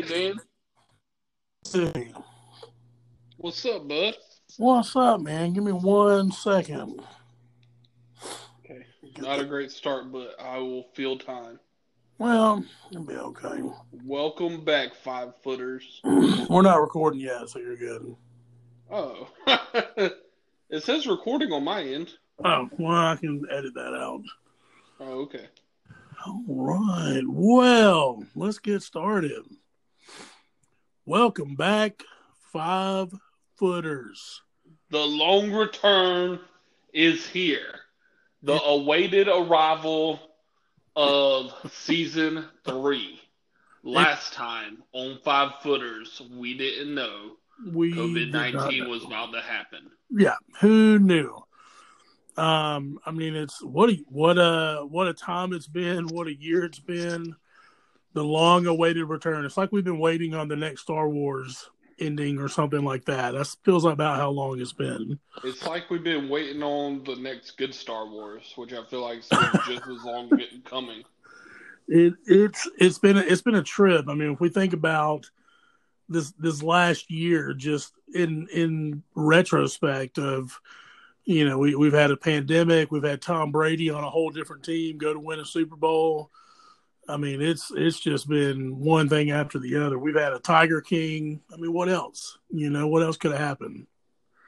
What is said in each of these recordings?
Hey, Dan. See. What's up, bud? What's up, man? Give me one second. Okay. Not a great start, but I will feel time. Well, it'll be okay. Welcome back, five footers. We're not recording yet, so you're good. Oh. it says recording on my end. Oh, well, I can edit that out. Oh, okay. All right. Well, let's get started. Welcome back, five footers. The long return is here. The awaited arrival of season three. Last time on Five Footers, we didn't know We COVID nineteen was about to happen. Yeah, who knew? Um, I mean, it's what a what a what a time it's been, what a year it's been. The long awaited return. It's like we've been waiting on the next Star Wars ending or something like that. That feels about how long it's been. It's like we've been waiting on the next good Star Wars, which I feel like is just as long getting coming. It it's it's been a, it's been a trip. I mean, if we think about this this last year, just in in retrospect of you know we we've had a pandemic, we've had Tom Brady on a whole different team go to win a Super Bowl. I mean, it's it's just been one thing after the other. We've had a Tiger King. I mean, what else? You know, what else could have happened?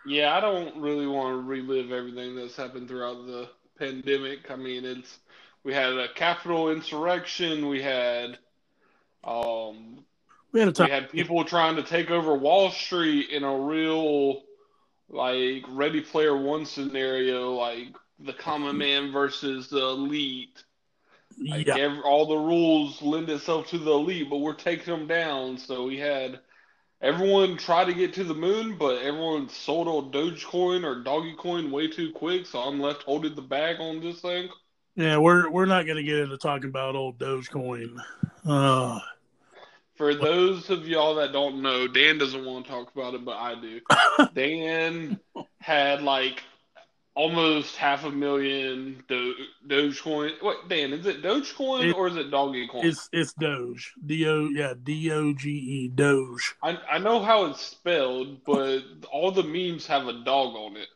Yeah, I don't really want to relive everything that's happened throughout the pandemic. I mean, it's we had a Capitol insurrection, we had um We had a we had people trying to take over Wall Street in a real like Ready Player One scenario, like the common man versus the elite. Like Yeah, every, all the rules lend itself to the elite, but we're taking them down. So we had everyone try to get to the moon, but everyone sold on Dogecoin or Doggy Coin way too quick. So I'm left holding the bag on this thing. yeah. We're we're not going to get into talking about old Dogecoin. Uh, For those of y'all that don't know, Dan doesn't want to talk about it, but I do. Dan had like almost half a million Do- Dogecoin. What, Dan? Is it Dogecoin It- or is it Doggy Coin? it's it's Doge. D O yeah D O G E Doge. I I know how it's spelled, but all the memes have a dog on it,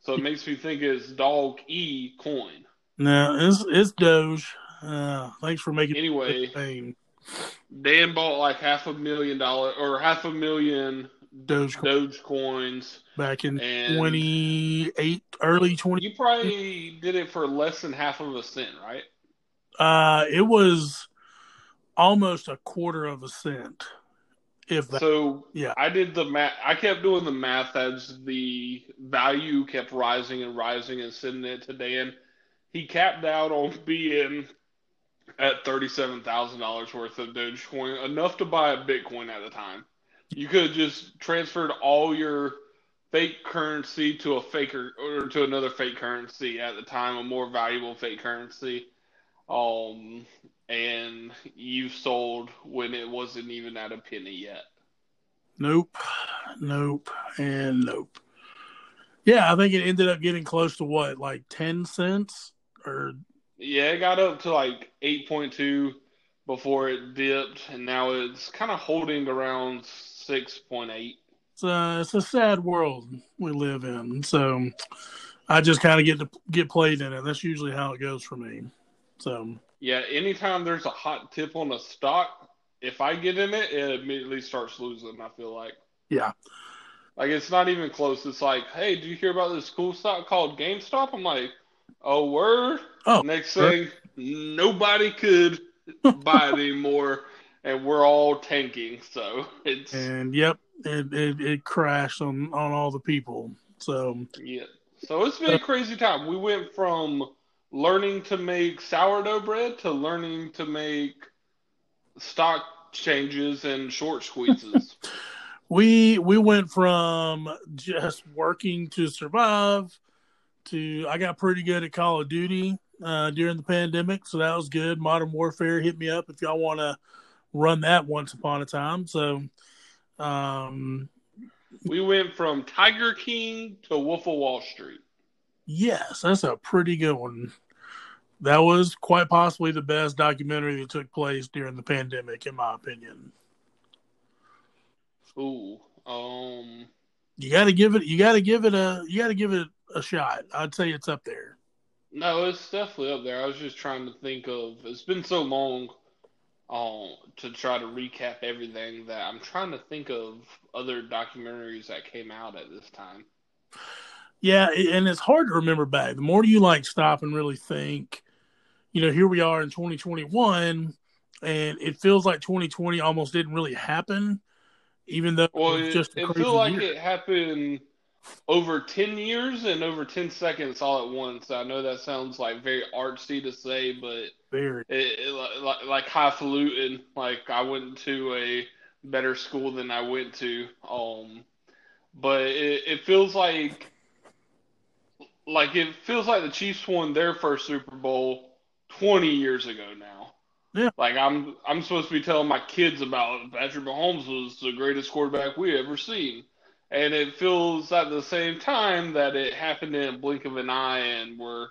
so it makes me think it's dog e coin. No, it's it's Doge. Uh, thanks for making Anyway. Dan bought like half a million dollar or half a million Doge Doge coins. back in twenty eight, early twenty. You probably did it for less than half of a cent, right? Uh, it was almost a quarter of a cent, if that. So Yeah, I did the math. I kept doing the math as the value kept rising and rising and sending it to Dan. He capped out on being at thirty-seven thousand dollars worth of Dogecoin, enough to buy a Bitcoin at the time. You could have just transferred all your fake currency to a faker or to another fake currency at the time, a more valuable fake currency. Um, and you sold when it wasn't even at a penny yet. nope, nope, and nope. Yeah, I think it ended up getting close to what, like ten cents, or Yeah, it got up to like 8.2 before it dipped, and now it's kind of holding around 6.8. it's a, it's a sad world we live in. So I just kind of get to get played in it. That's usually how it goes for me. So Yeah, anytime there's a hot tip on a stock, if I get in it, it immediately starts losing, I feel like. yeah, Like, it's not even close. It's like, hey, do you hear about this cool stock called GameStop? I'm like, oh, word? Oh, Next sure. thing, nobody could buy it anymore, and we're all tanking. So it's. and yep, it, it it crashed on on all the people. So Yeah. So it's been a crazy time. We went from learning to make sourdough bread to learning to make stock changes and short squeezes. we we went from just working to survive to I got pretty good at Call of Duty uh, during the pandemic, so that was good. Modern Warfare hit me up if y'all want to run that once upon a time. So um, we went from Tiger King to Wolf of Wall Street. yes, that's a pretty good one. That was quite possibly the best documentary that took place during the pandemic, in my opinion. Ooh, um, You got to give it. You got to give it a. You got to give it a shot. I'd say it's up there. no, it's definitely up there. I was just trying to think of. It's been so long, um, to try to recap everything that I'm trying to think of other documentaries that came out at this time. Yeah, and it's hard to remember back. The more you like stop and really think, you know, here we are in 2021, and it feels like 2020 almost didn't really happen, even though Well, it just a it like year. it happened over 10 years and over 10 seconds all at once. I know that sounds like very artsy to say, but Very. it, it like, like highfalutin. Like I went to a better school than I went to. Um, but it, it feels like like it feels like the Chiefs won their first Super Bowl 20 years ago now. Yeah. Like I'm I'm supposed to be telling my kids about Patrick Mahomes was the greatest quarterback we ever seen. And it feels at the same time that it happened in a blink of an eye and we're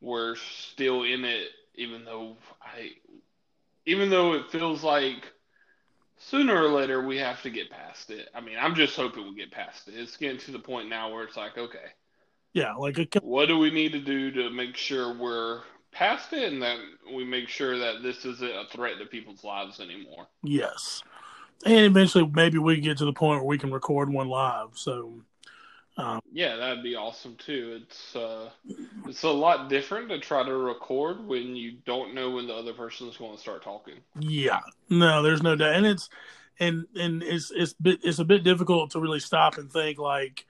we're still in it even though I even though it feels like sooner or later we have to get past it. I mean, I'm just hoping we get past it. It's getting to the point now where it's like, okay, Yeah, like a, what do we need to do to make sure we're past it and that we make sure that this isn't a threat to people's lives anymore? yes, and eventually maybe we get to the point where we can record one live. So, um, Yeah, that'd be awesome too. It's uh, it's a lot different to try to record when you don't know when the other person's going to start talking. yeah, no, there's no doubt, and it's and and it's it's bit it's a bit difficult to really stop and think like,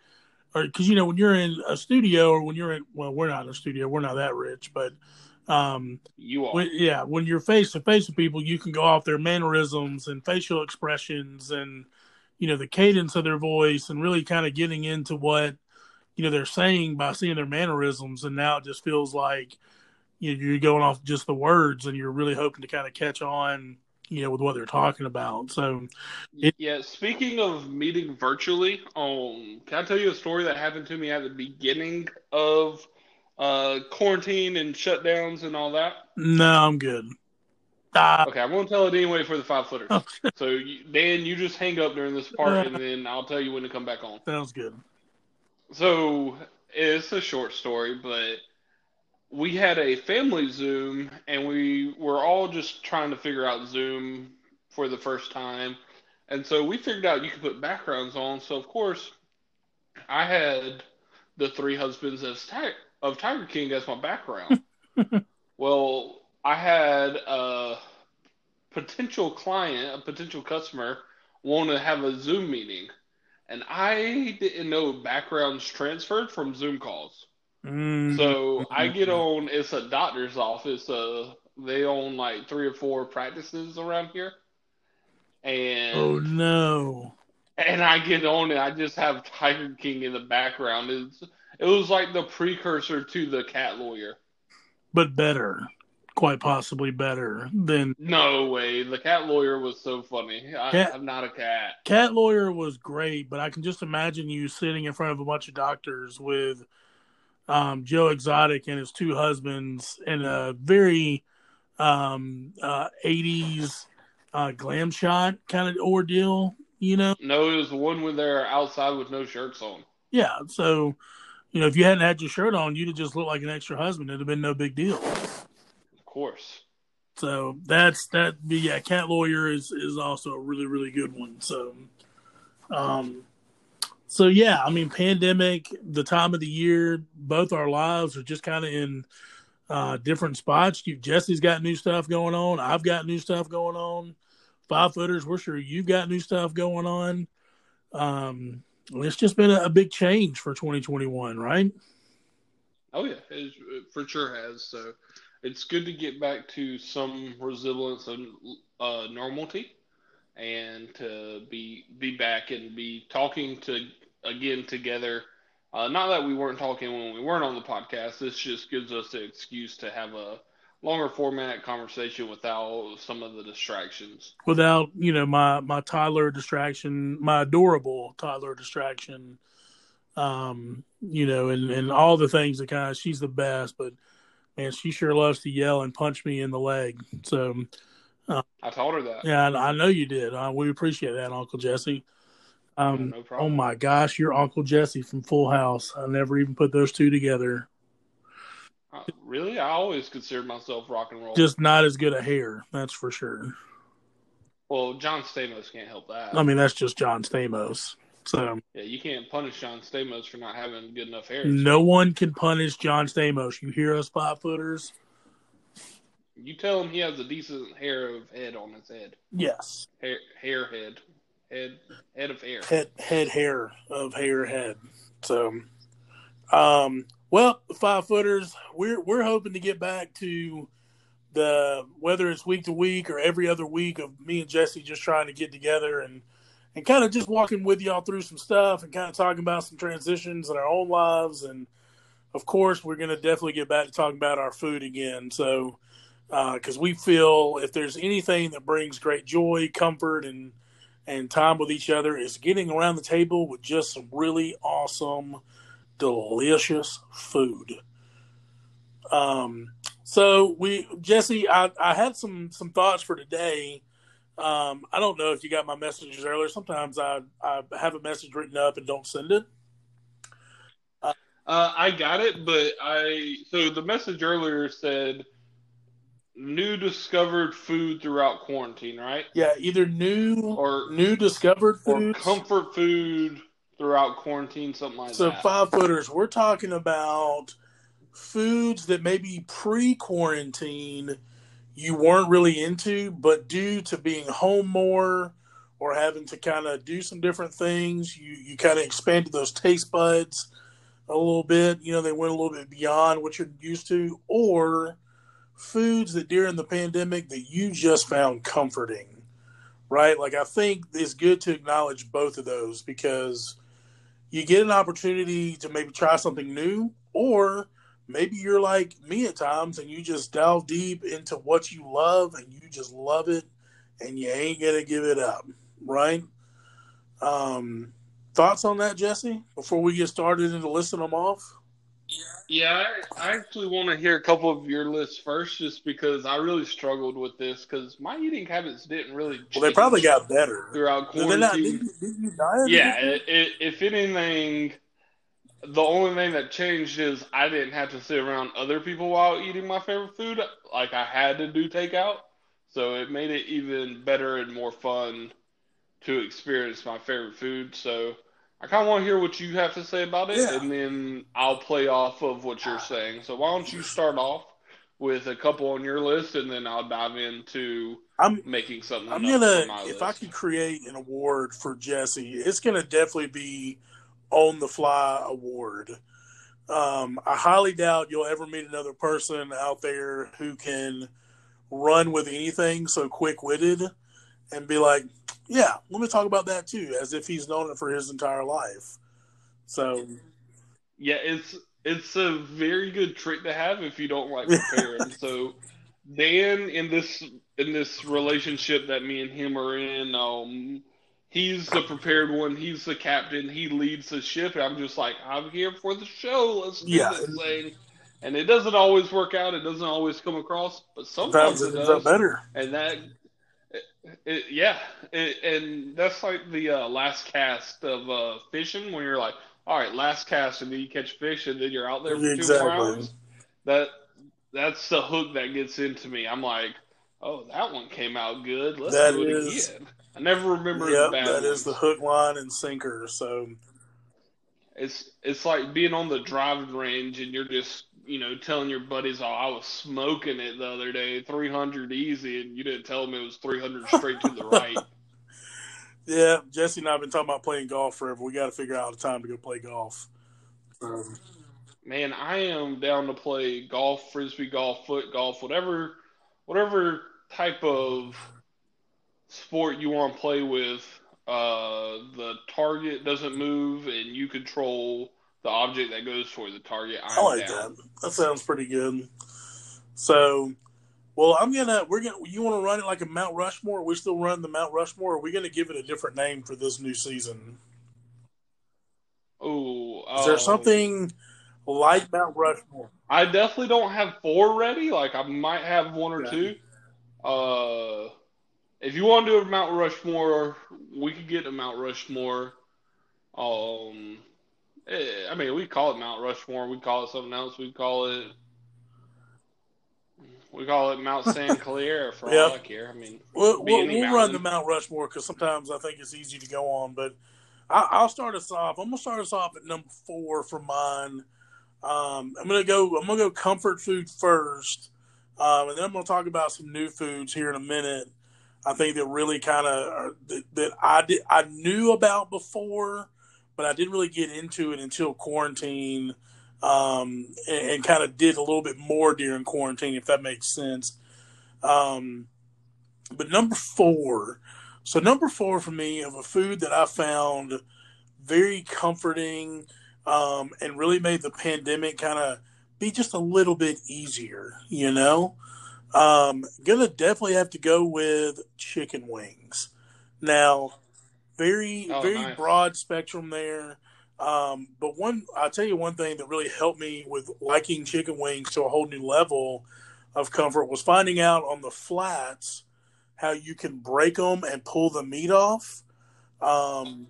or because you know when you're in a studio or when you're in well we're not in a studio we're not that rich but um You are. when, yeah when you're face to face with people you can go off their mannerisms and facial expressions and you know the cadence of their voice and really kind of getting into what you know they're saying by seeing their mannerisms and now it just feels like you know, you're going off just the words and you're really hoping to kind of catch on you know with what they're talking about so It- yeah, speaking of meeting virtually, um, can I tell you a story that happened to me at the beginning of uh, quarantine and shutdowns and all that? no i'm good ah, Okay, I'm gonna tell it anyway for the five footers. okay, So, you, Dan, you just hang up during this part, and then I'll tell you when to come back on. sounds good So it's a short story, but we had a family Zoom, and we were all just trying to figure out Zoom for the first time. And so we figured out you could put backgrounds on. So of course, I had the three husbands as, Ti- of Tiger King as my background. well, I had a potential client, a potential customer, want to have a Zoom meeting. And I didn't know backgrounds transferred from Zoom calls. Mm. So I get on, it's a doctor's office. Uh, they own like three or four practices around here. And oh no and I get on and I just have Tiger King in the background. It's, it was like the precursor to the cat lawyer. but better, quite possibly better than No way. The cat lawyer was so funny. I, Cat- I'm not a cat. Cat Lawyer was great, but I can just imagine you sitting in front of a bunch of doctors with um, Joe Exotic and his two husbands in a very um, uh, 80s uh, glam shot kind of ordeal, you know? No, it was the one when they're outside with no shirts on. Yeah. So, you know, if you hadn't had your shirt on, you'd have just looked like an extra husband. It'd have been no big deal. Of course. So that's that. Yeah, Cat Lawyer is is also a really really good one. So, um, so yeah, I mean, pandemic, the time of the year, both our lives are just kind of in uh, different spots. You, Jesse's got new stuff going on. I've got new stuff going on. Five footers, we're sure you've got new stuff going on. Um, it's just been a, a big change for 2021, right? Oh yeah, it, for sure has. So it's good to get back to some resilience and uh, normality, and to be be back and be talking to again together. Uh, not that we weren't talking when we weren't on the podcast. This just gives us an excuse to have a longer format conversation without some of the distractions. without you know my my Tyler distraction, my adorable Tyler distraction, um, you know, and and all the things that kind of she's the best, but man, she sure loves to yell and punch me in the leg. So I told her that. yeah, I, I know you did. Uh, we appreciate that, Uncle Jesse. Um, no oh my gosh, you're Uncle Jesse from Full House. I never even put those two together. Uh, really, I always considered myself rock and roll. Just not as good a hair, that's for sure. well, John Stamos can't help that. I mean, that's just John Stamos. So yeah, you can't punish John Stamos for not having good enough hair. no one can punish John Stamos. You hear us, five footers? You tell him he has a decent hair of head on his head. Yes. Hair, hair head, head, head of hair. Head head hair of hair head. So um well, five footers, we're we're hoping to get back to the whether it's week to week or every other week of me and Jesse just trying to get together and and kind of just walking with y'all through some stuff and kind of talking about some transitions in our own lives. And of course we're going to definitely get back to talking about our food again. So uh, because we feel if there's anything that brings great joy comfort and and time with each other is getting around the table with just some really awesome delicious food um so we jesse i i had some some thoughts for today um, I don't know if you got my messages earlier. Sometimes I, I have a message written up and don't send it. Uh, I got it, but I so the message earlier said new discovered food throughout quarantine, right? Yeah, either new Or new discovered or comfort food throughout quarantine, something like that. so five footers. We're talking about foods that maybe pre-quarantine you weren't really into, but due to being home more or having to kind of do some different things, you you kind of expanded those taste buds a little bit. You know, they went a little bit beyond what you're used to, or foods that during the pandemic that you just found comforting, right? Like I think it's good to acknowledge both of those because you get an opportunity to maybe try something new, or maybe you're like me at times and you just delve deep into what you love and you just love it and you ain't gonna give it up, right? Um, thoughts on that, Jesse? Before we get started into listing them off. Yeah, I, I actually want to hear a couple of your lists first, just because I really struggled with this because my eating habits didn't really. Well, they probably got better. throughout Did they not? quarantine. Didn't, didn't you die? Yeah, it, it, if anything, the only thing that changed is I didn't have to sit around other people while eating my favorite food. Like I had to do takeout, so it made it even better and more fun to experience my favorite food. So I kind of want to hear what you have to say about it, Yeah. and then I'll play off of what you're saying. So why don't you start off with a couple on your list, and then I'll dive into I'm making something. I'm gonna if I list. could create an award for Jesse, it's gonna definitely be on the fly award. Um, I highly doubt you'll ever meet another person out there who can run with anything so quick witted and be like, yeah, let me talk about that too, as if he's known it for his entire life. So Yeah, it's it's a very good trick to have if you don't like preparing. so Dan in this in this relationship that me and him are in, um, he's the prepared one. He's the captain. He leads the ship, and I'm just like, I'm here for the show. Let's do Yeah. this thing. And it doesn't always work out. It doesn't always come across, but sometimes sometimes it it does. better. And that, it, it, yeah, it, and that's like the uh, last cast of uh, fishing when you're like, all right, last cast, and then you catch fish, and then you're out there for two more hours. That that's the hook that gets into me. I'm like, oh, that one came out good. Let's That do it is- again. I never remember the Yep, bad that ones. is the hook, line, and sinker. So It's it's like being on the driving range and you're just you know telling your buddies, "Oh, I was smoking it the other day, 300 easy," and you didn't tell them it was 300 straight to the right. yeah, Jesse and I have been talking about playing golf forever. We got to figure out a time to go play golf. Um, Man, I am down to play golf, frisbee golf, foot golf, whatever whatever type of sport you want to play with. Uh, the target doesn't move and you control the object that goes for the target. I'm I like down. that. That sounds pretty good. So, well, I'm gonna we're gonna. You want to run it like a Mount Rushmore? Are we still run the Mount Rushmore? Or are we gonna give it a different name for this new season? Oh, Is there um, something like Mount Rushmore? I definitely don't have four ready. Like I might have one or Yeah. two. Uh, if you want to do a Mount Rushmore, we could get a Mount Rushmore. Um, I mean, we call it Mount Rushmore. We call it something else. We call it we call it Mount St. Clair for yep. all I care. I mean, we'll, we'll, we'll run the Mount Rushmore because sometimes I think it's easy to go on. But I, will start us off. I'm gonna start us off at number four for mine. Um, I'm gonna go. I'm gonna go comfort food first, um, and then I'm gonna talk about some new foods here in a minute. I think that really kind of that, that I did I knew about before, but I didn't really get into it until quarantine um, and, and kind of did a little bit more during quarantine, if that makes sense. Um, but number four, so number four for me of a food that I found very comforting um, and really made the pandemic kind of be just a little bit easier, you know. Um, gonna definitely have to go with chicken wings. Now, very oh, very nice. broad spectrum there. Um, but one, I'll tell you one thing that really helped me with liking chicken wings to a whole new level of comfort was finding out on the flats how you can break them and pull the meat off. Um,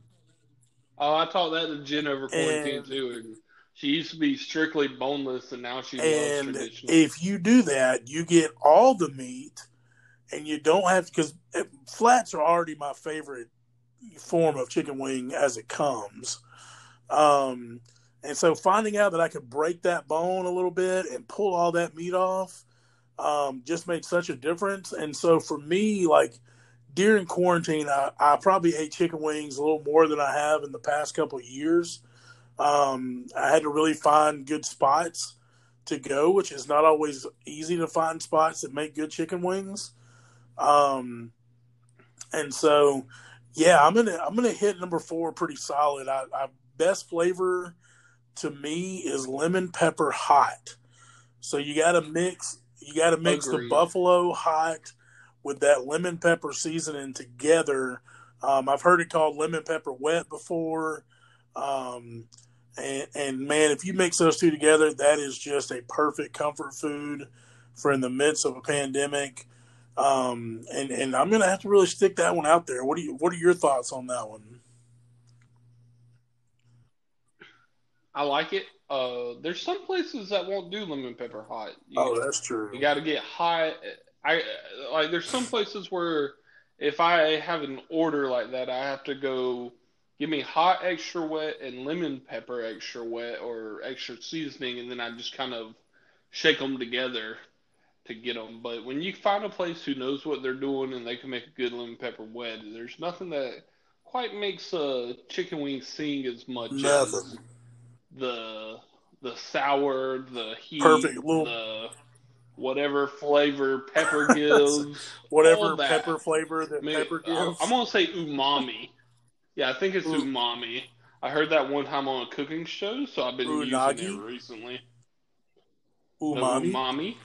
oh, I taught that to Jen over quarantine and, too. And she used to be strictly boneless, and now she loves traditional. If you do that, you get all the meat, and you don't have because flats are already my favorite form of chicken wing as it comes. Um, and so finding out that I could break that bone a little bit and pull all that meat off um, just made such a difference. And so for me, like during quarantine, I, I, probably ate chicken wings a little more than I have in the past couple of years. Um, I had to really find good spots to go, which is not always easy to find spots that make good chicken wings. Um, and so, yeah, I'm gonna I'm gonna hit number four pretty solid. I, I best flavor to me is lemon pepper hot. So you got to mix you got to mix Agreed. the buffalo hot with that lemon pepper seasoning together. Um, I've heard it called lemon pepper wet before. Um, and, and, man, if you mix those two together, that is just a perfect comfort food for in the midst of a pandemic. Um, and, and I'm going to have to really stick that one out there. What do you, what are your thoughts on that one? I like it. Uh, there's some places that won't do lemon pepper hot. You, oh, that's true. You got to get hot. I like. There's some places where if I have an order like that, I have to go give me hot extra wet and lemon pepper extra wet or extra seasoning, and then I just kind of shake them together to get them. But when you find a place who knows what they're doing and they can make a good lemon pepper wet, there's nothing that quite makes a chicken wing sing as much nothing. as the the sour, the heat, Perfect. Little... the whatever flavor pepper gives, whatever pepper flavor that I mean, pepper gives. I'm gonna say umami. Yeah, I think it's Ooh. umami. I heard that one time on a cooking show, so I've been Unagi? using it recently. Umami. umami.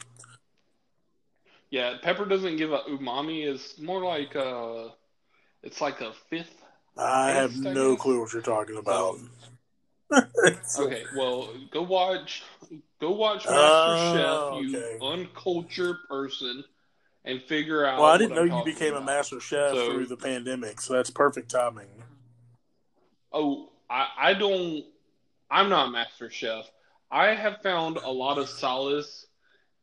Yeah, pepper doesn't give a umami. It's more like a. It's like a fifth. I have no clue what you're talking about. Oh. Okay, well, go watch, go watch Master oh, Chef, you okay. uncultured person, and figure out. Well, I didn't know I'm you became about. a Master Chef so, through the pandemic, so that's perfect timing. Oh, I, I don't. I'm not Master Chef. I have found a lot of solace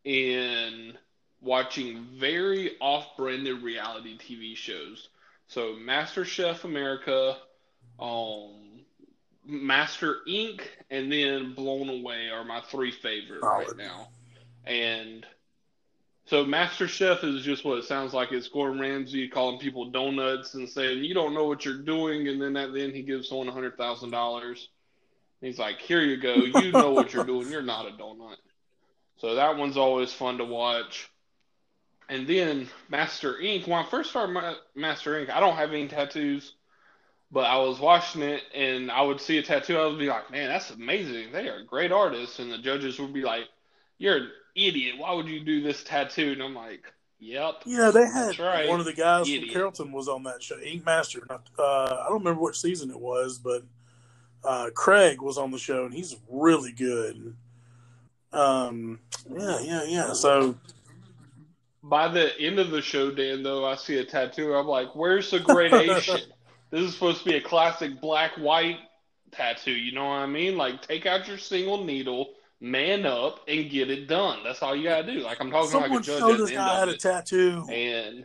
in watching very off-branded reality TV shows. So, Master Chef America, um, Master Ink. and then Blown Away are my three favorite right now. And so Master Chef is just what it sounds like. It's Gordon Ramsay calling people donuts and saying you don't know what you're doing, and then at the end he gives someone a hundred thousand dollars. He's like, "Here you go. You know what you're doing. You're not a donut." So that one's always fun to watch. And then Master Ink. When I first started Master Ink, I don't have any tattoos. But I was watching it and I would see a tattoo. I would be like, man, that's amazing. They are great artists. And the judges would be like, you're an idiot. Why would you do this tattoo? And I'm like, yep. Yeah, they had right. one of the guys idiot. from Carrollton was on that show, Ink Master. Uh, I don't remember which season it was, but uh, Craig was on the show and he's really good. Um, yeah, yeah, yeah. So by the end of the show, Dan, though, I see a tattoo. I'm like, where's the gradation? This is supposed to be a classic black white tattoo. You know what I mean? Like take out your single needle, man up, and get it done. That's all you gotta do. Like I'm talking Someone like a judge show at this the guy had a tattoo. And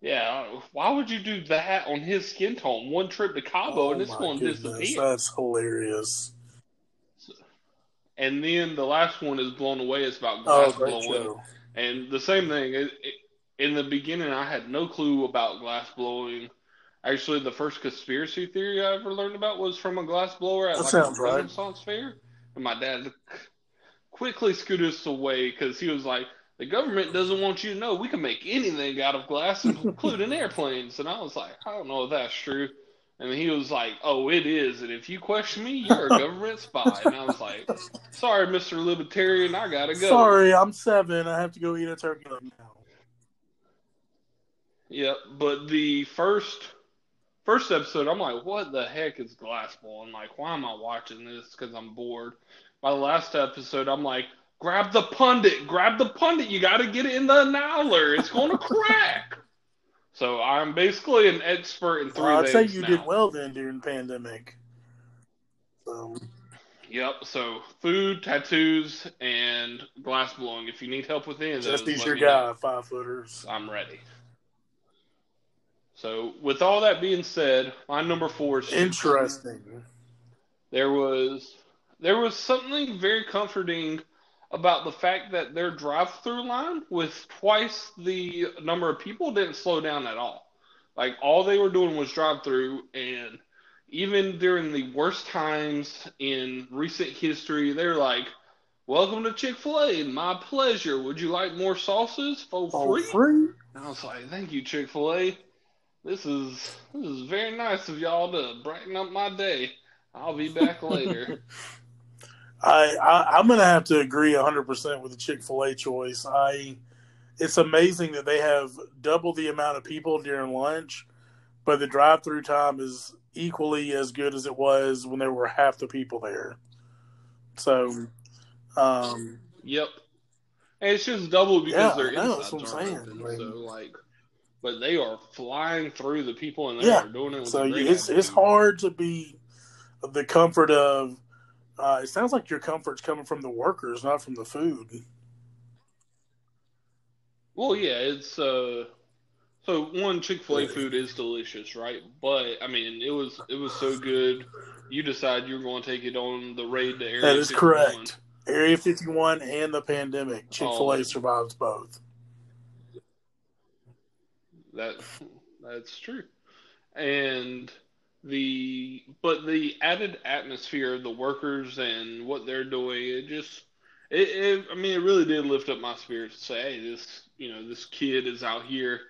yeah, why would you do that on his skin tone? One trip to Cabo Oh and it's going to disappear. that's hilarious. And then the last one is blown away. It's about Oh, glass great blowing. And the same thing. It, it, in the beginning, I had no clue about glass blowing. Actually, the first conspiracy theory I ever learned about was from a glass blower at That like sounds a right. Renaissance fair. And my dad quickly scooted us away because he was like, "The government doesn't want you to know we can make anything out of glass, including airplanes." And I was like, "I don't know if that's true." And he was like, "Oh, it is. And if you question me, you're a government spy." And I was like, "Sorry, Mister Libertarian, I gotta go." Sorry, I'm seven. I have to go eat a turkey now. Yep, but the first first episode, I'm like, what the heck is glass ball? And like, why am I watching this? Because I'm bored. By the last episode, I'm like, grab the pundit, grab the pundit. You got to get it in the annealer. It's going to crack. So I'm basically an expert in three Well, I'd say you now. did well then during the pandemic. So, Yep. So food, tattoos, and glass blowing. If you need help with any of those, Jesse's your me know. guy, five footers. I'm ready. So, with all that being said, my number four is Interesting. there was there was something very comforting about the fact that their drive-through line with twice the number of people didn't slow down at all. Like all they were doing was drive-through, and even during the worst times in recent history, they're like, "Welcome to Chick-fil-A. My pleasure. Would you like more sauces for Oh, free?" free? And I was like, "Thank you, Chick-fil-A. This is this is very nice of y'all to brighten up my day. I'll be back later." I, I I'm gonna have to agree 100 percent with the Chick Fil A choice. I it's amazing that they have double the amount of people during lunch, but the drive through time is equally as good as it was when there were half the people there. So, um, Yep. And it's just double because Yeah, their I know, insides that's what I'm aren't saying. open. Like- so like, but they are flying through the people in there. Yeah. doing it. With so it's it's hard to be the comfort of. Uh, it sounds like your comfort's coming from the workers, not from the food. Well, yeah, it's uh. So one Chick Fil A food is delicious, right? But I mean, it was it was so good. You decide you're going to take it on the raid to Area That is 51. correct. Area 51 and the pandemic. Chick fil A Oh. survives both. That that's true, and the but the added atmosphere of the workers and what they're doing, it just it, it I mean it really did lift up my spirits to say, hey, this you know this kid is out here,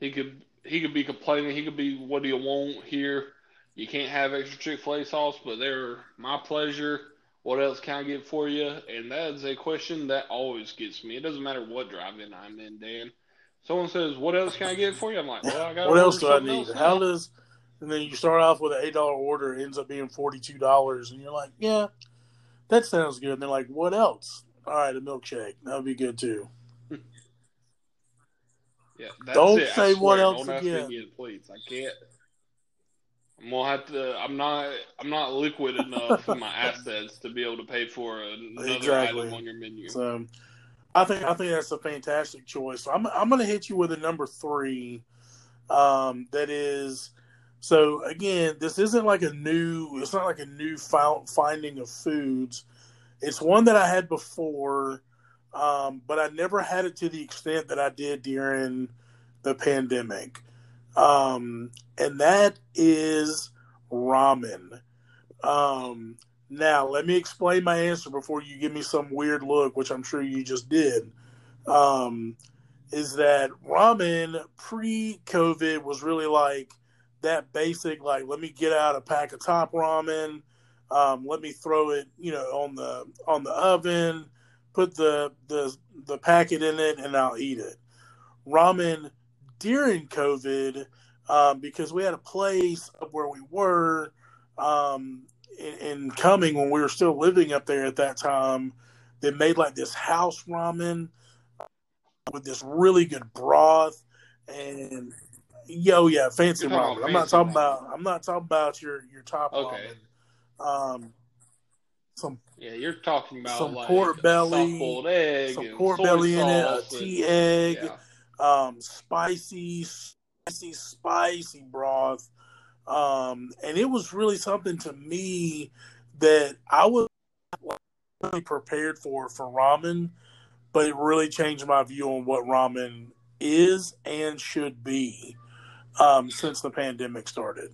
he could he could be complaining, he could be what do you want here, you can't have extra Chick Fil A sauce, but they're my pleasure. What else can I get for you? And that is a question that always gets me. It doesn't matter what drive-in I'm in, Dan. Someone says, "What else can I get for you?" I'm like, "Well, I got." What else do I need? How does and then you start off with an eight dollar order, it ends up being forty two dollars, and you're like, yeah, that sounds good. And they're like, what else? All right, a milkshake that would be good too. Yeah, that's Don't it. Say what else don't ask me again. please. I can't. I'm gonna have to. I'm not. I'm not liquid enough in my assets to be able to pay for another Exactly. item on your menu. So I think I think that's a fantastic choice. So I'm I'm going to hit you with a number three. Um, that is so again, this isn't like a new. It's not like a new finding of foods. It's one that I had before, um, but I never had it to the extent that I did during the pandemic. Um, and that is ramen. Um, now, let me explain my answer before you give me some weird look, which I'm sure you just did. Um, is that ramen pre COVID was really like that basic, like, let me get out a pack of top ramen, um, let me throw it, you know, on the on the oven, put the the the packet in it, and I'll eat it. Ramen during COVID, um, because we had a place up where we were um, in, in coming when we were still living up there at that time. They made like this house ramen with this really good broth, and Yo, yeah, fancy ramen. I'm not talking ramen. about. I'm not talking about your your top Okay. ramen. Um, some Yeah, you're talking about Some like pork belly, egg, some pork belly in it, a tea egg, yeah. um, spicy, spicy, spicy broth. Um, and it was really something to me that I was really prepared for for ramen, but it really changed my view on what ramen is and should be um, since the pandemic started.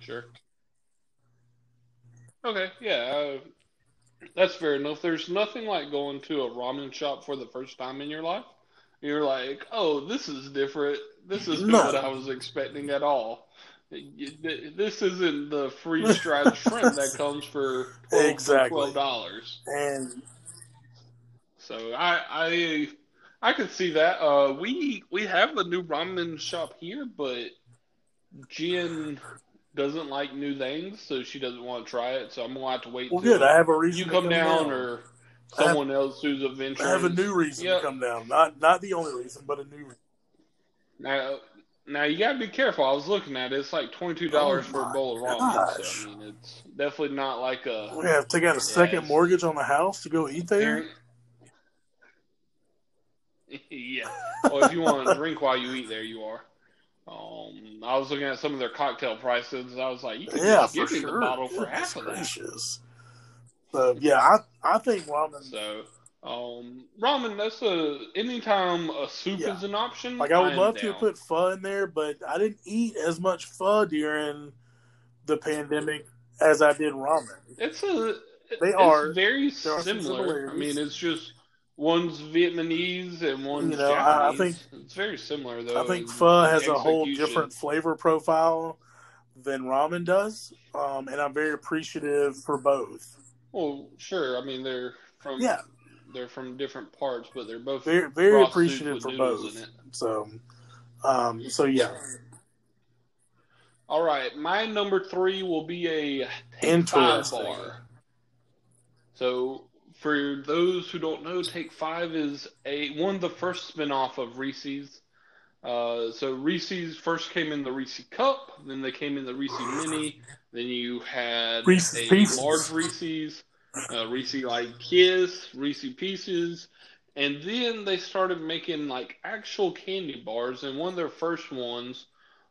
Sure. Okay, yeah, uh, that's fair enough. There's nothing like going to a ramen shop for the first time in your life. You're like, oh, this is different. This isn't No. what I was expecting at all. This isn't the freeze dried shrimp that comes for twelve Exactly. twelve dollars. And So I I I can see that. Uh, we we have a new ramen shop here, but Jen doesn't like new things, so she doesn't want to try it. So I'm gonna have to wait well, good. I have a reason you to come down, down. or I have- someone else who's adventurous. I have a new reason Yep. to come down. Not not the only reason, but a new reason. Now, now you gotta be careful. I was looking at it; it's like twenty two dollars Oh for a bowl of ramen. So I mean, it's definitely not like a We have to take out a second mortgage on the house to go eat there. yeah. Well, if you want to drink while you eat, there you are. Um, I was looking at some of their cocktail prices. I was like, you can Yeah, give me sure. the bottle for Goodness half of that. So yeah, I I think ramen. So, um, ramen. That's a anytime a soup Yeah. is an option. Like I would I'm love to down. have put pho in there, but I didn't eat as much pho during the pandemic as I did ramen. It's a. They it's are- very there are some similar. I mean, it's just one's Vietnamese and one's You know, I- I Japanese. think- it's very similar though. I think in pho has a whole different flavor profile than ramen does, um, and I'm very appreciative for both. Well, sure. I mean, they're from Yeah. they're from different parts, but they're both Very very appreciative for both. So, um, so yeah, All right, my number three will be a Interesting. bar. So, for those who don't know, Take Five is a one of the first spin-off of Reese's. Uh, so Reese's first came in the Reese Cup, then they came in the Reese Mini, then you had Reese's a Pieces. large Reese's, uh, Reese like Kiss, Reese Pieces, and then they started making like actual candy bars, and one of their first ones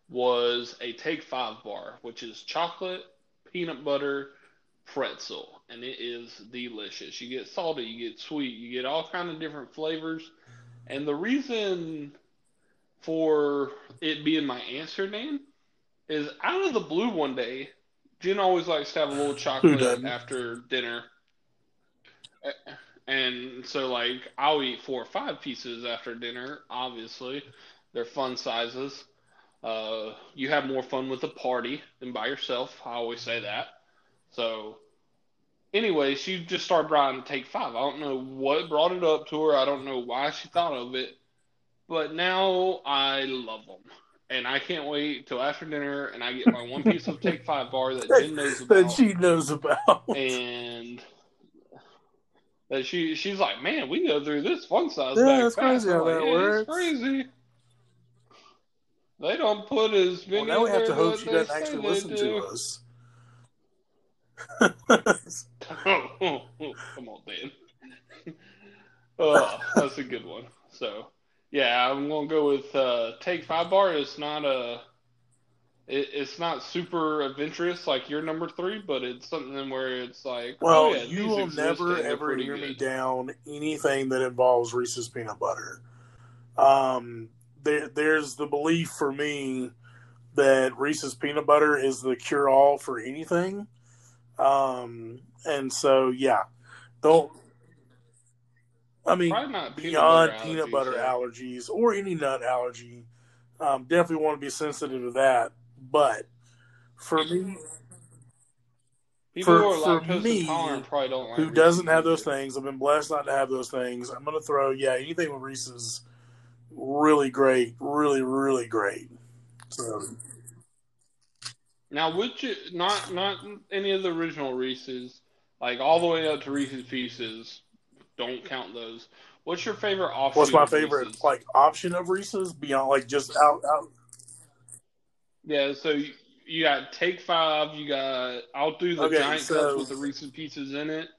was a Take Five bar, which is chocolate, peanut butter, pretzel, and it is delicious. You get salty, you get sweet, you get all kind of different flavors, and the reason for it being my answer name is out of the blue one day. Jen always likes to have a little chocolate after dinner. And so, like, I'll eat four or five pieces after dinner. Obviously, they're fun sizes. Uh, you have more fun with a party than by yourself. I always say that. So, anyway, she just started trying to take five. I don't know what brought it up to her. I don't know why she thought of it, but now I love them. And I can't wait till after dinner and I get my one piece of Take Five bar that Jen knows about. that she knows about. and that she she's like, man, we go through this fun size Yeah, bag it's fast. crazy I'm how like, that "Yeah, works." It's crazy. They don't put as Well, now we have to hope she doesn't actually listen do. to us. Come on, Dan. oh, that's a good one. So, yeah, I'm gonna go with uh, Take Five Bar. It's not a, it, it's not super adventurous like your number three, but it's something where it's like, Well, oh, yeah, you will never ever hear me down anything that involves Reese's peanut butter. Um, there, there's the belief for me that Reese's peanut butter is the cure all for anything. Um, and so yeah, don't. I mean, peanut beyond butter peanut allergies, butter so- allergies or any nut allergy, um, definitely want to be sensitive to that. But for me, People For- who are for me, probably don't like who Reese's doesn't have those things. I've been blessed not to have those things. I'm gonna throw yeah anything with Reese's really great, really really great. So Now, which not not any of the original Reese's, like all the way up to Reese's Pieces, don't count those. What's your favorite offshoot? what's my favorite Reese's? like option of Reese's beyond like just out out? Yeah, so you, you got Take Five. You got I'll do the Okay, giant so- cups with the Reese's Pieces in it.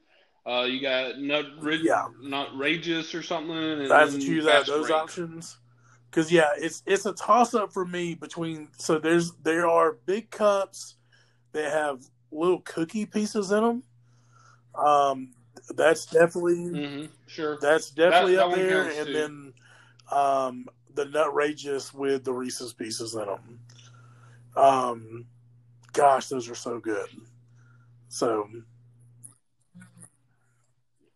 Uh, you got Nut Rid- Yeah. Nutrageous or something. And That's then what you have those Break. options. Because yeah, it's it's a toss up for me between. So there's there are big cups that have little cookie pieces in them. Um, that's definitely Mm-hmm. Sure. that's definitely that up one there, and too. then um, the Nutrageous with the Reese's pieces in them. Um, gosh, those are so good. So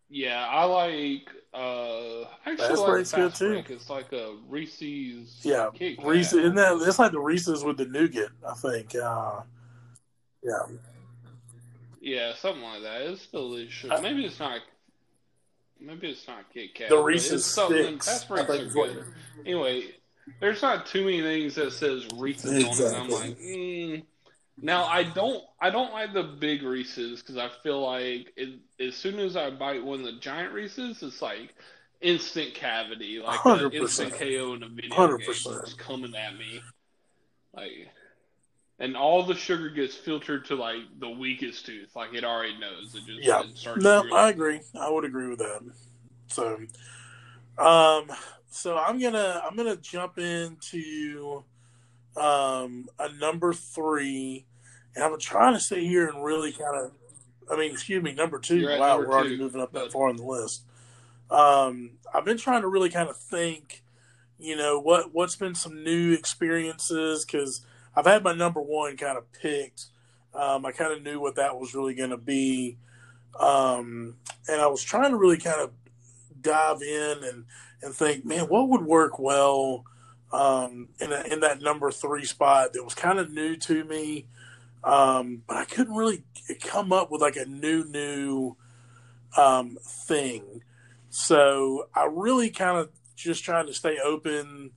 Yeah, I like. Uh, I actually Fast like Break's good, too. It's like a Reese's. yeah, Kit Kat. Reese's. Isn't that it's like the Reese's with the nougat? I think. Uh, yeah. Yeah, something like that. It's delicious. Uh, maybe it's not. Maybe it's not Kit Kat. The Reese's sticks. Fast I Breaks are good. Anyway, there's not too many things that says Reese's on it. I'm Exactly. like, mm. Now I don't. I don't like the big Reese's because I feel like it, as soon as I bite one of the giant Reese's, it's like instant cavity, like an 100%. instant KO in a video 100%. game, just coming at me, like. And all the sugar gets filtered to like the weakest tooth, like it already knows. It just Yeah. it No. I agree. I would agree with that. So, um, so I'm gonna I'm gonna jump into um a number three, and I'm trying to sit here and really kind of, I mean, excuse me, number 2 wow, number we're already two, moving up that far on the list. Um, I've been trying to really kind of think, you know, what what's been some new experiences because I've had my number one kind of picked. Um, I kind of knew what that was really going to be. Um, and I was trying to really kind of dive in and, and think, man, what would work well um, in, a, in that number three spot that was kind of new to me. Um, but I couldn't really come up with like a new, new um, thing. So I really kind of just trying to stay open,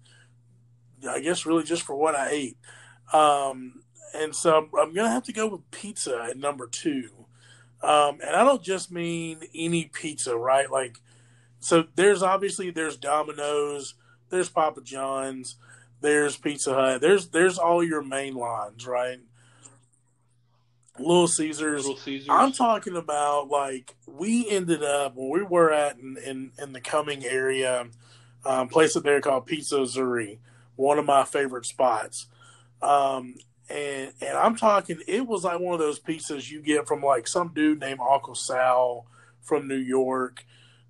I guess, really just for what I ate. Um, and so I'm, I'm going to have to go with pizza at number two. Um, and I don't just mean any pizza, right? Like, so there's obviously there's Domino's, there's Papa John's, there's Pizza Hut, there's there's all your main lines, right? Little Caesars. Little Caesars. I'm talking about like we ended up when we were at in in, in the Cumming area, um, place up there called Pizza Zuri, one of my favorite spots. Um, and and I'm talking, it was like one of those pizzas you get from like some dude named Uncle Sal from New York,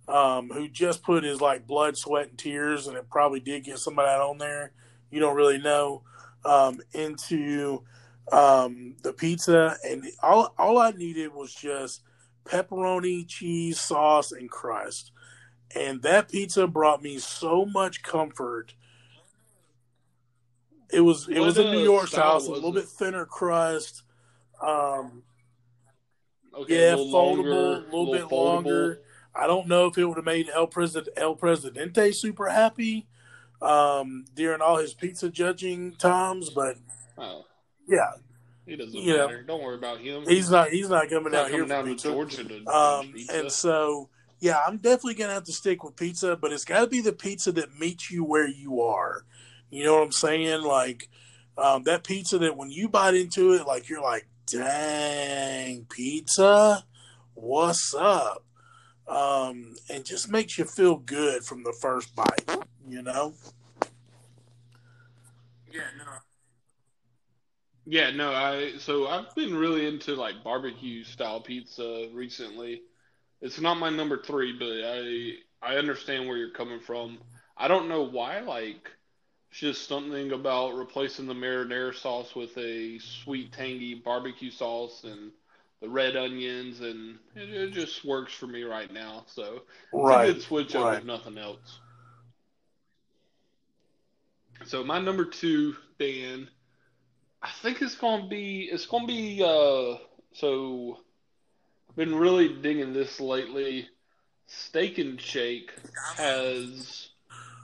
um, who just put his like blood, sweat, and tears, and it probably did get some of that on there. You don't really know um, into um, the pizza, and all all I needed was just pepperoni, cheese, sauce, and crust. And that pizza brought me so much comfort. It was it What, was a New York style style, a little it? bit thinner crust. Um, okay, yeah, a little foldable, a little bit foldable. longer. I don't know if it would have made El El Presidente super happy um, during all his pizza judging times, but Oh, yeah, he doesn't You know. Don't worry about him. he's not he's not coming He's not out here coming for down to. Georgia to Um, pizza. and so, yeah, I'm definitely gonna have to stick with pizza, but it's got to be the pizza that meets you where you are. You know what I'm saying? Like um, that pizza that when you bite into it, like you're like, "Dang, pizza, what's up?" Um, and just makes you feel good from the first bite. You know? Yeah, no. Yeah, no, I so I've been really into like barbecue style pizza recently. It's not my number three, but I I understand where you're coming from. I don't know why, like it's just something about replacing the marinara sauce with a sweet tangy barbecue sauce and the red onions and it, it just works for me right now. So it's a good switch up right. if nothing else. So my number two, Dan, I think it's gonna be it's gonna be uh so I've been really digging this lately. Steak and Shake has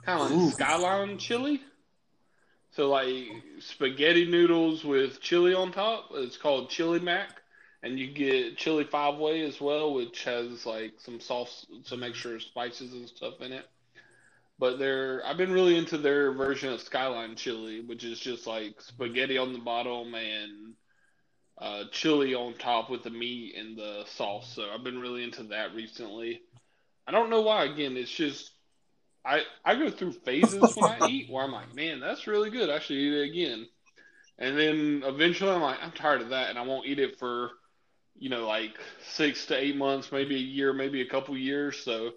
kind of like skyline chili. So like spaghetti noodles with chili on top. It's called Chili Mac. And you get chili five way as well, which has like some sauce, some extra spices and stuff in it. But they're I've been really into their version of Skyline chili, which is just like spaghetti on the bottom and uh, chili on top with the meat and the sauce. So I've been really into that recently. I don't know why. Again, it's just I I go through phases when I eat where I'm like, man, that's really good. I should eat it again. And then eventually I'm like, I'm tired of that, and I won't eat it for you know like six to eight months, maybe a year, maybe a couple years. So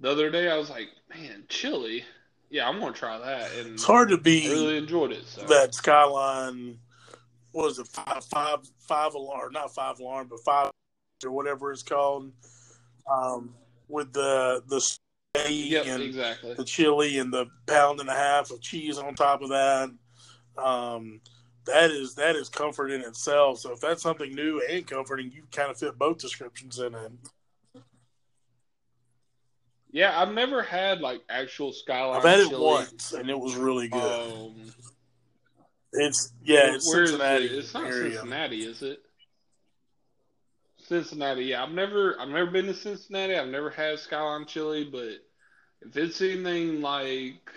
the other day I was like, man, chili. Yeah, I'm gonna try that, and It's hard to be. I really enjoyed it. So that Skyline. What is it? Five, five, five alarm, not five alarm, but five or whatever it's called. Um, with the the steak yep, and exactly. the chili and the pound and a half of cheese on top of that. Um, that is that is comfort in itself. So if that's something new and comforting, you kind of fit both descriptions in it. Yeah, I've never had like actual skyline. I've had it chili. once and it was really good. Um, it's yeah, it's Cincinnati it? It's not area. Cincinnati, is it? Cincinnati. Yeah, I've never, I've never been to Cincinnati. I've never had Skyline chili, but if it's anything like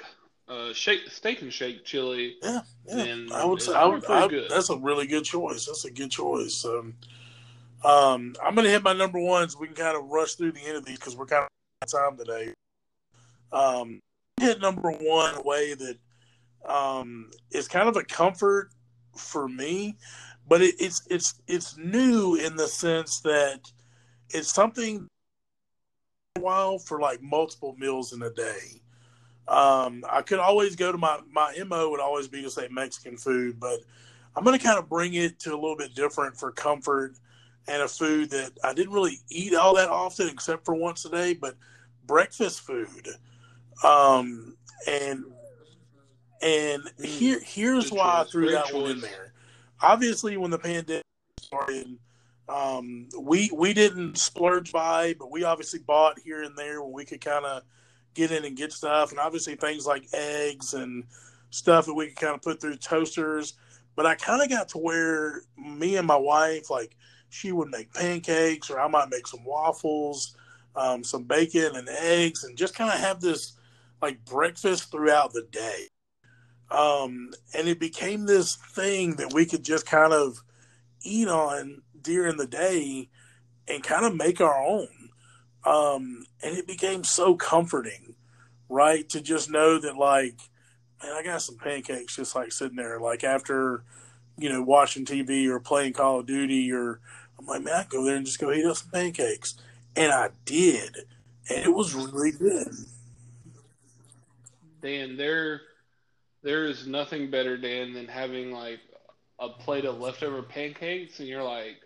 uh, shake, steak and shake chili, Yeah, yeah. I would say I would, I, good. that's a really good choice. That's a good choice. Um, um, I'm going to hit my number ones. We can kind of rush through the end of these because we're kind of time today. Um, hit number one a way that um, is kind of a comfort for me, but it, it's it's it's new in the sense that it's something a while for like multiple meals in a day. Um, I could always go to my my mo would always be to say Mexican food, but I'm going to kind of bring it to a little bit different for comfort and a food that I didn't really eat all that often, except for once a day. But breakfast food, um, and and here here's why I threw that one in there. Obviously, when the pandemic started, um, we we didn't splurge by, but we obviously bought here and there when we could kind of get in and get stuff, and obviously things like eggs and stuff that we could kind of put through toasters. But I kind of got to where me and my wife, like, she would make pancakes, or I might make some waffles, um, some bacon and eggs, and just kind of have this like breakfast throughout the day. Um, and it became this thing that we could just kind of eat on during the day and kind of make our own. Um, and it became so comforting, right? To just know that, like, man, I got some pancakes just like sitting there, like after, you know, watching TV or playing Call of Duty, or I'm like, man, I go there and just go heat up some pancakes. And I did. And it was really good. Dan, there, there is nothing better, Dan, than having like a plate of leftover pancakes, and you're like,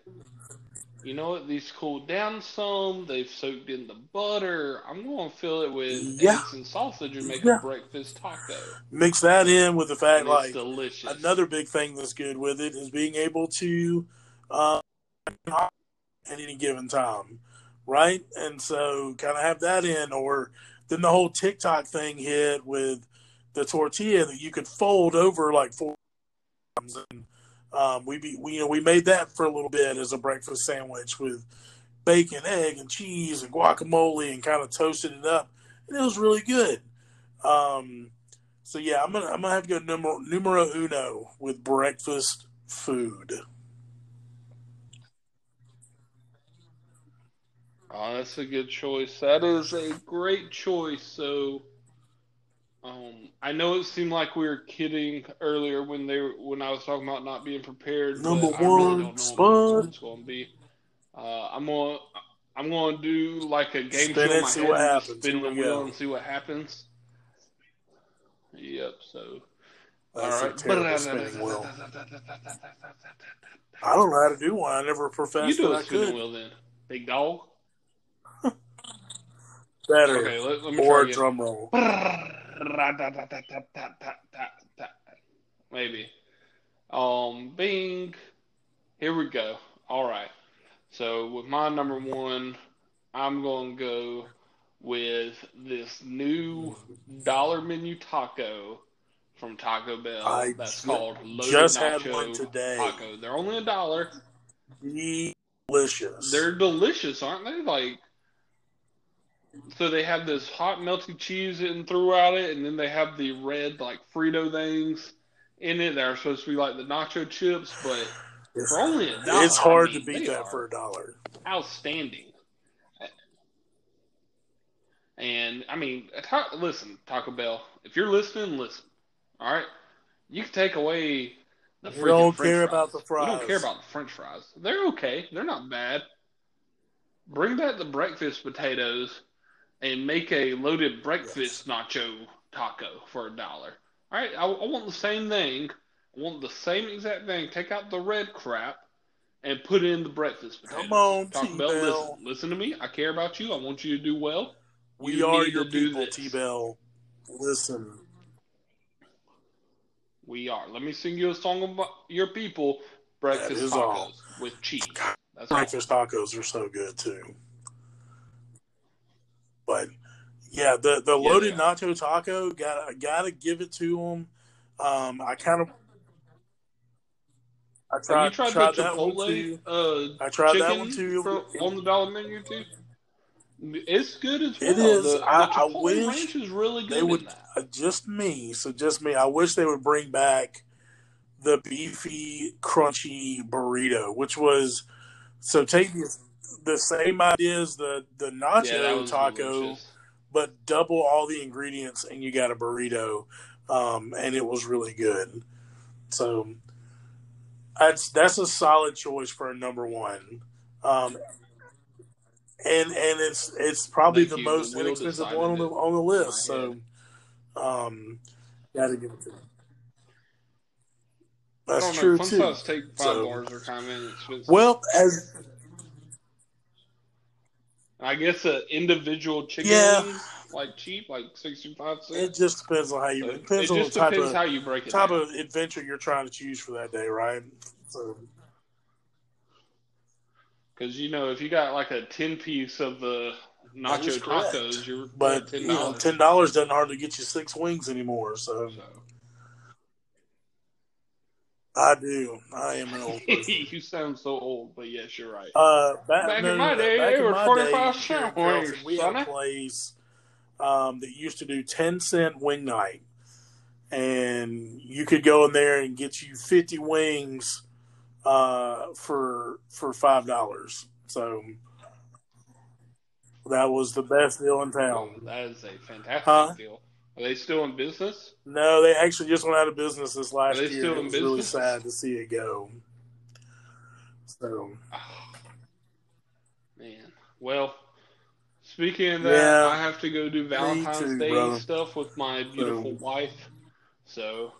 you know what? These cooled down some. They've soaked in the butter. I'm going to fill it with Yeah. eggs and sausage and make Yeah. a breakfast taco. Mix that in with the fact, And like, delicious. another big thing that's good with it is being able to uh, at any given time, right? And so kind of have that in, or then the whole TikTok thing hit with the tortilla that you could fold over like four times, and um, we be we you know we made that for a little bit as a breakfast sandwich with bacon, egg, and cheese and guacamole, and kind of toasted it up, and it was really good. Um, so yeah, I'm gonna I'm gonna have to go numero numero uno with breakfast food. Oh, that's a good choice. That is a great choice. So, um, I know it seemed like we were kidding earlier when they were, when I was talking about not being prepared. Number really one know spot. it's going to be. Uh, I'm gonna I'm gonna do like a game Spin show it, my see head what happens. spin the wheel and see what happens. Yep. So. That's all a terrible spinning wheel. I don't know how to do one. I never You do that a spinning wheel then, big dog. Better Okay, let, let me or try drum roll. Maybe. Um, Bing. Here we go. All right. So with my number one, I'm going to go with this new dollar menu taco from Taco Bell. I that's ju- called Loaded just had one today. Taco. They're only a dollar. Delicious. They're delicious, aren't they? Like so they have this hot melty cheese in throughout it, and then they have the red like Frito things in it that are supposed to be like the nacho chips, but It's, for only a dollar, it's hard I mean, to beat that for a dollar. outstanding. And I mean, ta- listen, Taco Bell, if you're listening, listen. All right, you can take away the We don't French care fries. about the fries. We don't care about the French fries. They're okay. They're not bad. Bring back the breakfast potatoes and make a loaded breakfast nacho taco for a dollar. All right, I, I want the same thing. I want the same exact thing. Take out the red crap and put in the breakfast potatoes. Come on, Taco Bell, T-Bell. listen, listen to me. I care about you. I want you to do well. We You are your people. T Bell. Listen, We are. Let me sing you a song about your people. Breakfast tacos all. with cheese. That's all. breakfast tacos are so good too. But yeah, the the loaded they are. nacho taco got gotta give it to them. Um, I kind of I Have tried, you tried, tried the that one too. Chipotle uh, I tried that one too. for- on the dollar menu too? It's good as well. It is. The, the I- I wish ranch is really good they would uh, just me. So just me. I wish they would bring back the beefy, crunchy burrito, which was so take the same idea as the the nacho Yeah, taco, delicious. but double all the ingredients and you got a burrito, um, and it was really good. So that's that's a solid choice for a number one. Um, and and it's it's probably Thank the you. most wheel inexpensive one on the on the list. So, um, gotta give it to them. That's don't know. true Fun too. take five So- bars are kind of inexpensive. Well, as I guess an individual chicken Yeah. like cheap, like sixty-five cents. it just depends on how you So it depends it on the just type depends of how you break it type down. of adventure you're trying to choose for that day, right? So Because you know, if you got like a ten piece of the That is nacho tacos, you're But you know, ten dollars doesn't hardly get you six wings anymore. So I do. I am an old you sound so old, but yes, you're right. Uh, back, Back no, in my day, back they were my 45 day, here in cent wings, we had a place um, that used to do ten cent wing night, and you could go in there and get you fifty wings uh, for for five dollars. So that was the best deal in Oh, town. that is a fantastic Huh? deal. Are they still in business? No, they actually just went out of business this last year. still It in was really sad to see it go. So Oh, man. Well, speaking of that, Yeah. I have to go do Valentine's too, Day brother. stuff with my beautiful wife. So,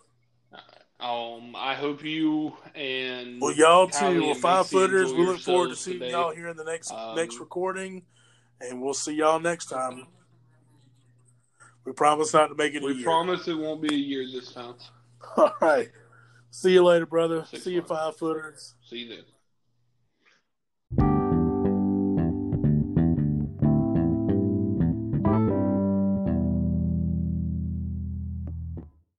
uh, um, I hope you and Well, y'all too. Well, five footers. We look forward to seeing today. y'all here in the next Um, next recording, and we'll see y'all next time. We promise not to make it a We promise it won't be a year this time. All right. See you later, brother. Six see you, five footers. See you then.